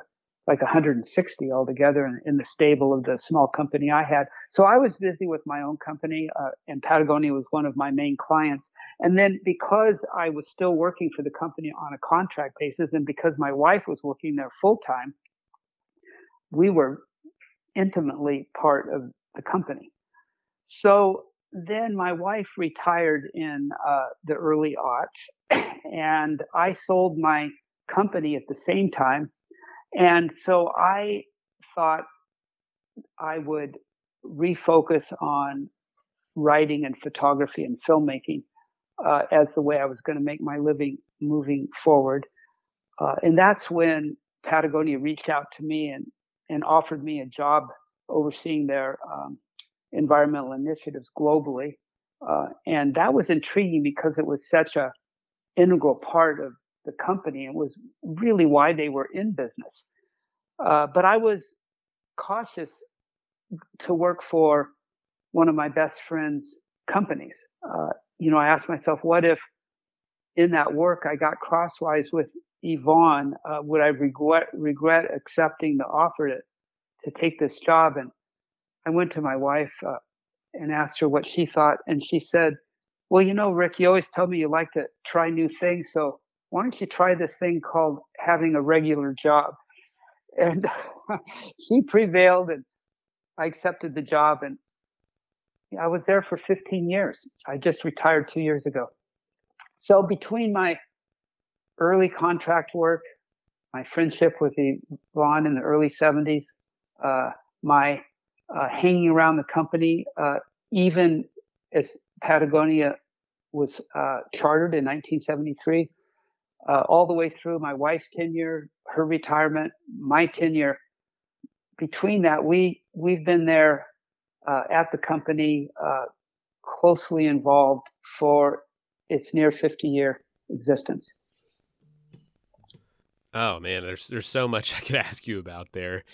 like 160 altogether in, in, the stable of the small company I had. So I was busy with my own company, uh, and Patagonia was one of my main clients. And then because I was still working for the company on a contract basis, and because my wife was working there full time, we were intimately part of the company. So then my wife retired in uh, the early aughts, and I sold my company at the same time and so I thought I would refocus on writing and photography and filmmaking uh, as the way I was going to make my living moving forward. Uh, and that's when Patagonia reached out to me and, and offered me a job overseeing their um, environmental initiatives globally. Uh, and that was intriguing because it was such a integral part of the company. It was really why they were in business. Uh, but I was cautious to work for one of my best friend's companies. Uh, you know, I asked myself, what if in that work I got crosswise with Yvon? Uh, would I regret regret accepting the offer to to take this job? And I went to my wife uh, and asked her what she thought, and she said, "Well, you know, Rick, you always tell me you like to try new things, so why don't you try this thing called having a regular job?" And she prevailed, and I accepted the job, and I was there for 15 years. I just retired two years ago. So between my early contract work, my friendship with Yvon in the early 70s, uh, my uh, hanging around the company, uh, even as Patagonia was uh, chartered in 1973, uh, all the way through my wife's tenure, her retirement, my tenure. Between that, we we've been there uh, at the company, closely involved for its near 50 year existence. Oh man, there's there's so much I could ask you about there,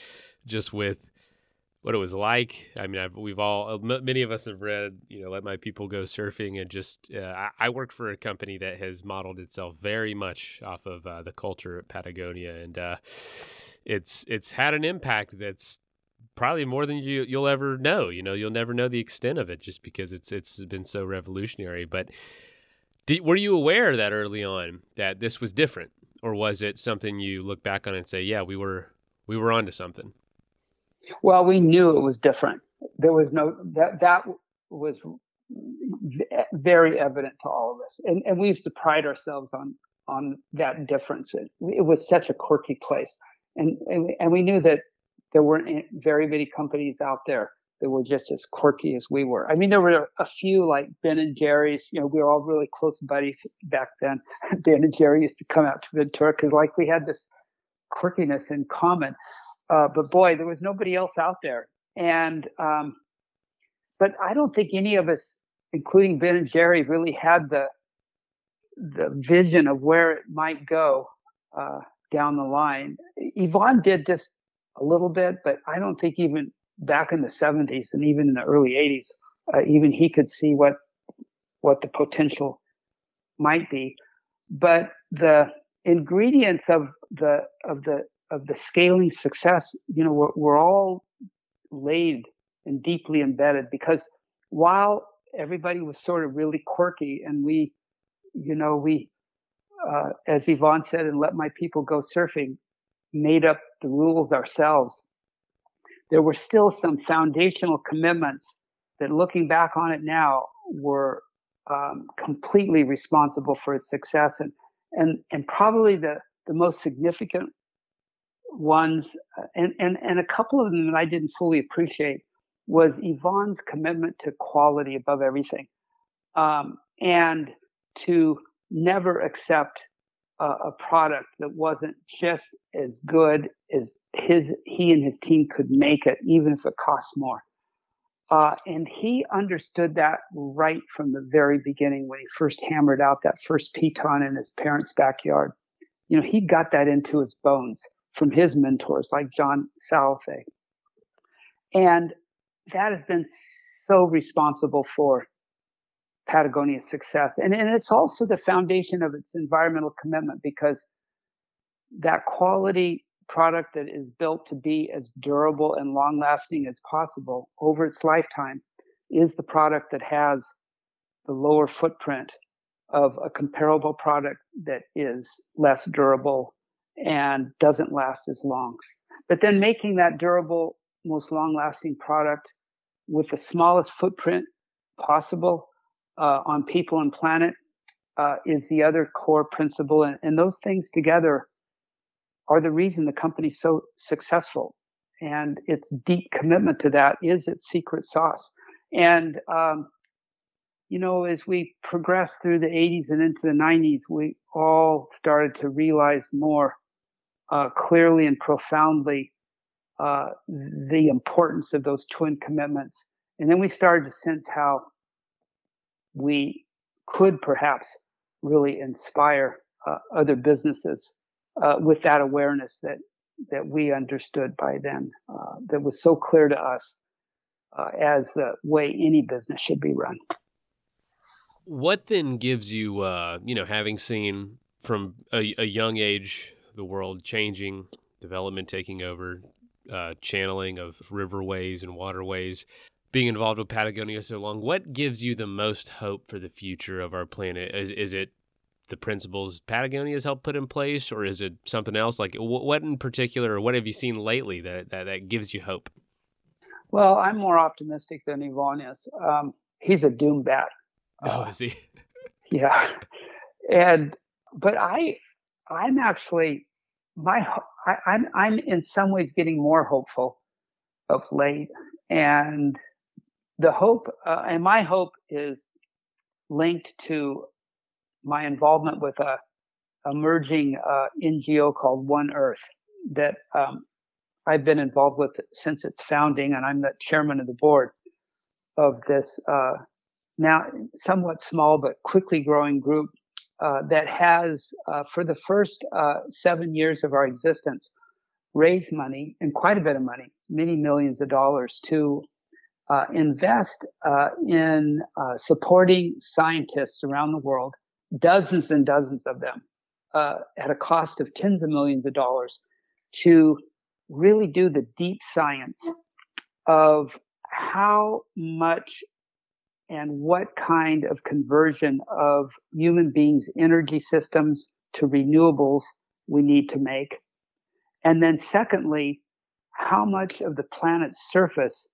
just with what it was like. I mean, I've, we've all many of us have read, you know, let my people go surfing, and just uh, I, I work for a company that has modeled itself very much off of uh, the culture at Patagonia, and uh, it's it's had an impact that's probably more than you you'll ever know. You know, you'll never know the extent of it just because it's it's been so revolutionary, but did, were you aware that early on that this was different, or was it something you look back on and say, "Yeah, we were we were onto something"? Well, we knew it was different. There was no that that was very evident to all of us, and and we used to pride ourselves on on that difference. It, it was such a quirky place, and and and we knew that there weren't very many companies out there that were just as quirky as we were. I mean, there were a few like Ben and Jerry's. You know, we were all really close buddies back then. Ben and Jerry used to come out to Ventura because like we had this quirkiness in common. Uh, but boy, there was nobody else out there. And um, but I don't think any of us, including Ben and Jerry, really had the the vision of where it might go uh, down the line. Yvon did just a little bit, but I don't think even back in the 70s and even in the early 80s, uh, even he could see what what the potential might be. But the ingredients of the of the of the scaling success, you know, we're all laid and deeply embedded because while everybody was sort of really quirky and we, you know, we, uh, as Yvon said, and let my people go surfing, made up the rules ourselves there were still some foundational commitments that looking back on it now were um, completely responsible for its success and and and probably the the most significant ones and and and a couple of them that I didn't fully appreciate was Yvon's commitment to quality above everything um, and to never accept a, a product that wasn't just as good as his he and his team could make it, even if it costs more. Uh, and he understood that right from the very beginning when he first hammered out that first piton in his parents' backyard. You know, he got that into his bones from his mentors like John Salathé. And that has been so responsible for Patagonia's success. And, and it's also the foundation of its environmental commitment because that quality product that is built to be as durable and long lasting as possible over its lifetime is the product that has the lower footprint of a comparable product that is less durable and doesn't last as long. But then making that durable, most long lasting product with the smallest footprint possible uh, on people and planet uh, is the other core principle. And, and, those things together are the reason the company's so successful. And its deep commitment to that is its secret sauce. And, um, you know, as we progressed through the 80s and into the 90s, we all started to realize more uh, clearly and profoundly uh, the importance of those twin commitments. And then we started to sense how we could perhaps really inspire uh, other businesses uh, with that awareness that that we understood by then uh, that was so clear to us uh, as the way any business should be run. What then gives you, you know, having seen from a, a, young age the world changing, development taking over, uh, channeling of riverways and waterways, being involved with Patagonia so long, what gives you the most hope for the future of our planet? Is, is it the principles Patagonia has helped put in place, or is it something else? Like what in particular, or what have you seen lately that, that, that gives you hope? Well, I'm more optimistic than Yvon is. Um, he's a doom bat. Oh, is he? yeah, and but I, I'm actually my I, I'm I'm in some ways getting more hopeful of late, and the hope uh, and my hope is linked to my involvement with a emerging uh, NGO called One Earth that um, I've been involved with since its founding, and I'm the chairman of the board of this uh, now somewhat small but quickly growing group uh, that has, uh, for the first uh, seven years of our existence, raised money and quite a bit of money, many millions of dollars, to uh, invest uh, in supporting scientists around the world dozens and dozens of them uh, at a cost of tens of millions of dollars to really do the deep science of how much and what kind of conversion of human beings' energy systems to renewables we need to make. And then secondly, how much of the planet's surface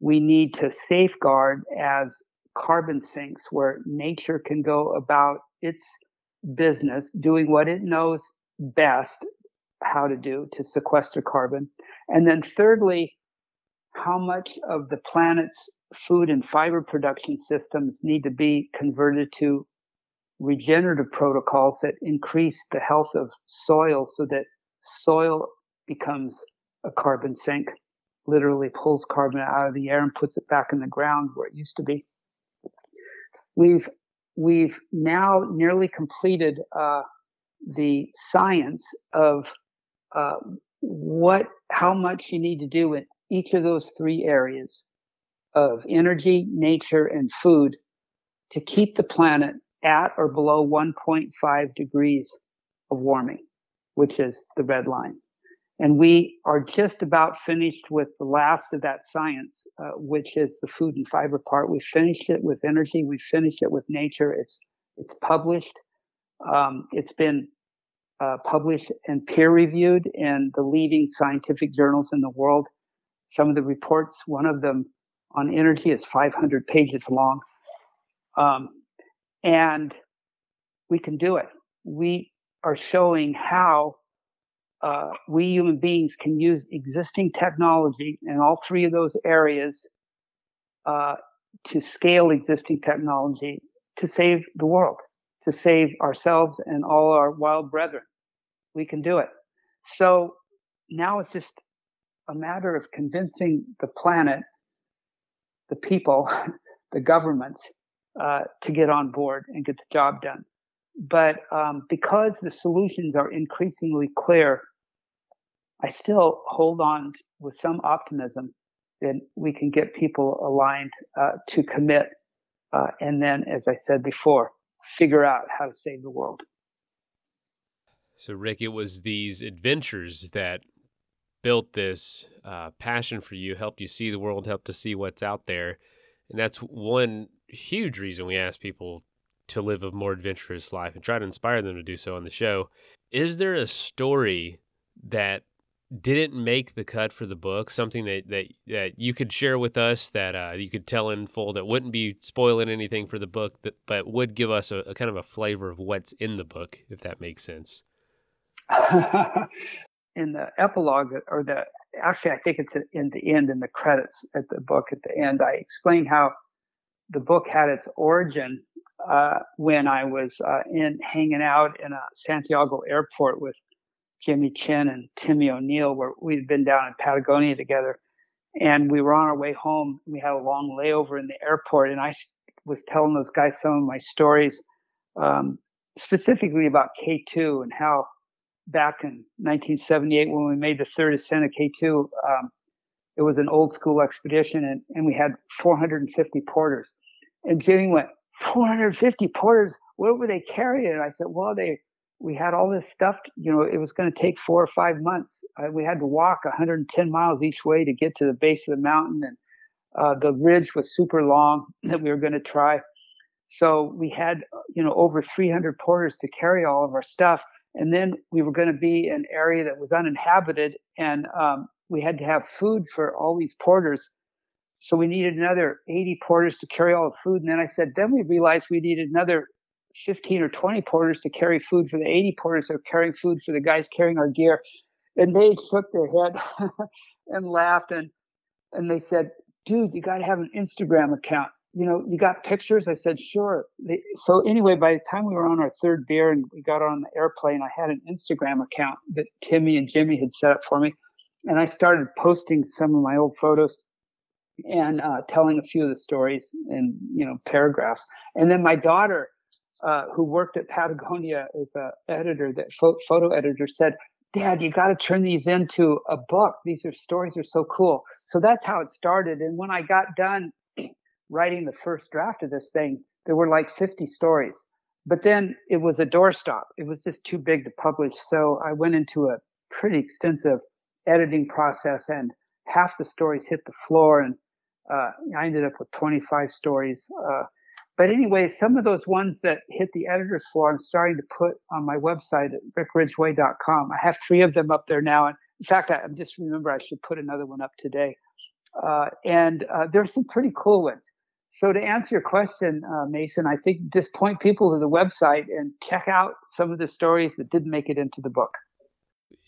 we need to safeguard as carbon sinks where nature can go about its business doing what it knows best how to do to sequester carbon. And then thirdly, how much of the planet's food and fiber production systems need to be converted to regenerative protocols that increase the health of soil so that soil becomes a carbon sink, literally pulls carbon out of the air and puts it back in the ground where it used to be. We've we've now nearly completed uh, the science of uh, what how much you need to do in each of those three areas of energy, nature, and food to keep the planet at or below 1.5 degrees of warming, which is the red line. And we are just about finished with the last of that science, uh, which is the food and fiber part. We finished it with energy. We finished it with nature. It's it's published. Um, it's been uh, published and peer reviewed in the leading scientific journals in the world. Some of the reports, one of them on energy, is 500 pages long, um, and we can do it. We are showing how uh, we human beings can use existing technology in all three of those areas uh, to scale existing technology to save the world, to save ourselves and all our wild brethren. We can do it. So now it's just a matter of convincing the planet, the people, the governments, uh, to get on board and get the job done. But um, because the solutions are increasingly clear, I still hold on with some optimism that we can get people aligned uh, to commit. Uh, and then, as I said before, figure out how to save the world. So, Rick, it was these adventures that built this uh, passion for you, helped you see the world, helped to see what's out there. And that's one huge reason we ask people to live a more adventurous life and try to inspire them to do so on the show. Is there a story that didn't make the cut for the book, something that that, that you could share with us that uh, you could tell in full that wouldn't be spoiling anything for the book, that, but would give us a, a kind of a flavor of what's in the book, if that makes sense. in the epilogue, or the actually, I think it's in the end, in the credits at the book at the end, I explain how the book had its origin uh, when I was uh, in hanging out in a Santiago airport with Jimmy Chin and Timmy O'Neill, where we'd been down in Patagonia together. And we were on our way home. We had a long layover in the airport, and I was telling those guys some of my stories, um, specifically about K2 and how back in 1978 when we made the third ascent of K2, um, it was an old school expedition and, and we had 450 porters. And Jimmy went, 450 porters, what were they carrying? And I said, well, they, we had all this stuff, you know, it was going to take four or five months. Uh, we had to walk 110 miles each way to get to the base of the mountain. And uh, the ridge was super long that we were going to try. So we had, you know, over 300 porters to carry all of our stuff. And then we were going to be an area that was uninhabited and um, we had to have food for all these porters. So we needed another 80 porters to carry all the food. And then I said, then we realized we needed another 15 or 20 porters to carry food for the 80 porters that are carrying food for the guys carrying our gear. And they shook their head and laughed and and they said, dude, you got to have an Instagram account. You know, you got pictures? I said, sure. So anyway, by the time we were on our third beer and we got on the airplane, I had an Instagram account that Timmy and Jimmy had set up for me. And I started posting some of my old photos and uh, telling a few of the stories in, you know, paragraphs. And then my daughter, uh, who worked at Patagonia as a editor, that photo editor, said, "Dad, you got to turn these into a book. These are stories are so cool." So that's how it started. And when I got done writing the first draft of this thing, there were like 50 stories. But then it was a doorstop. It was just too big to publish. So I went into a pretty extensive editing process, and half the stories hit the floor, and uh, I ended up with 25 stories. Uh, but anyway, some of those ones that hit the editor's floor, I'm starting to put on my website at rickridgway.com. I have three of them up there now. And in fact, I just remember I should put another one up today. Uh, and uh, there's some pretty cool ones. So to answer your question, uh, Mason, I think just point people to the website and check out some of the stories that didn't make it into the book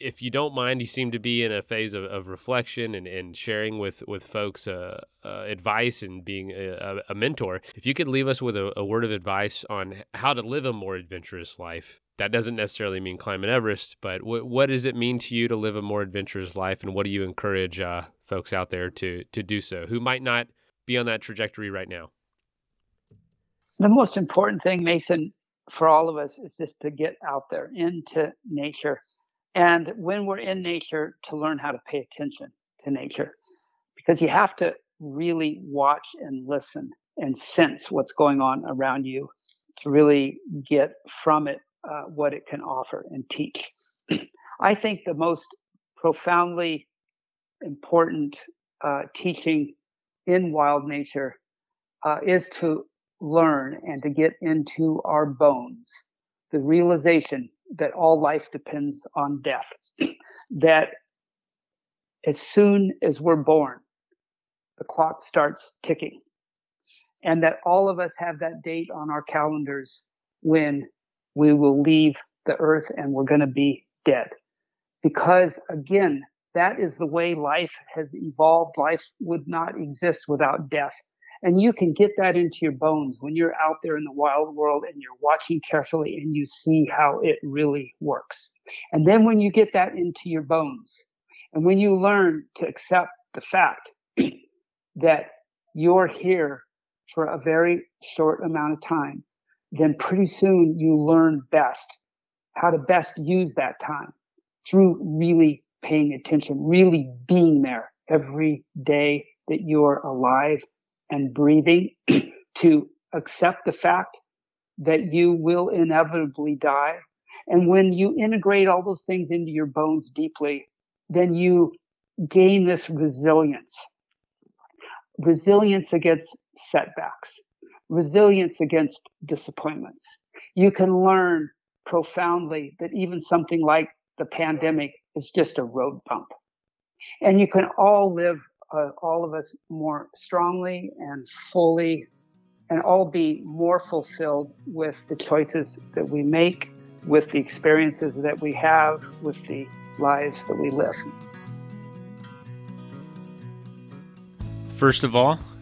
if you don't mind, you seem to be in a phase of, of reflection and, and sharing with with folks uh, uh, advice and being a, a, mentor. If you could leave us with a, a, word of advice on how to live a more adventurous life, that doesn't necessarily mean climbing Everest, but w- what does it mean to you to live a more adventurous life, and what do you encourage uh, folks out there to to do so who might not be on that trajectory right now? The most important thing, Mason, for all of us is just to get out there into nature and when we're in nature, to learn how to pay attention to nature, because you have to really watch and listen and sense what's going on around you to really get from it uh, what it can offer and teach. I think the most profoundly important uh, teaching in wild nature uh, is to learn and to get into our bones the realization that all life depends on death. that as soon as we're born, the clock starts ticking. And that all of us have that date on our calendars when we will leave the earth and we're going to be dead. Because again, that is the way life has evolved. Life would not exist without death. And you can get that into your bones when you're out there in the wild world and you're watching carefully and you see how it really works. And then when you get that into your bones and when you learn to accept the fact that you're here for a very short amount of time, then pretty soon you learn best how to best use that time through really paying attention, really being there every day that you're alive and breathing to accept the fact that you will inevitably die. And when you integrate all those things into your bones deeply, then you gain this resilience. Resilience against setbacks, resilience against disappointments. You can learn profoundly that even something like the pandemic is just a road bump. And you can all live uh, all of us more strongly and fully and all be more fulfilled with the choices that we make, with the experiences that we have, with the lives that we live. First of all,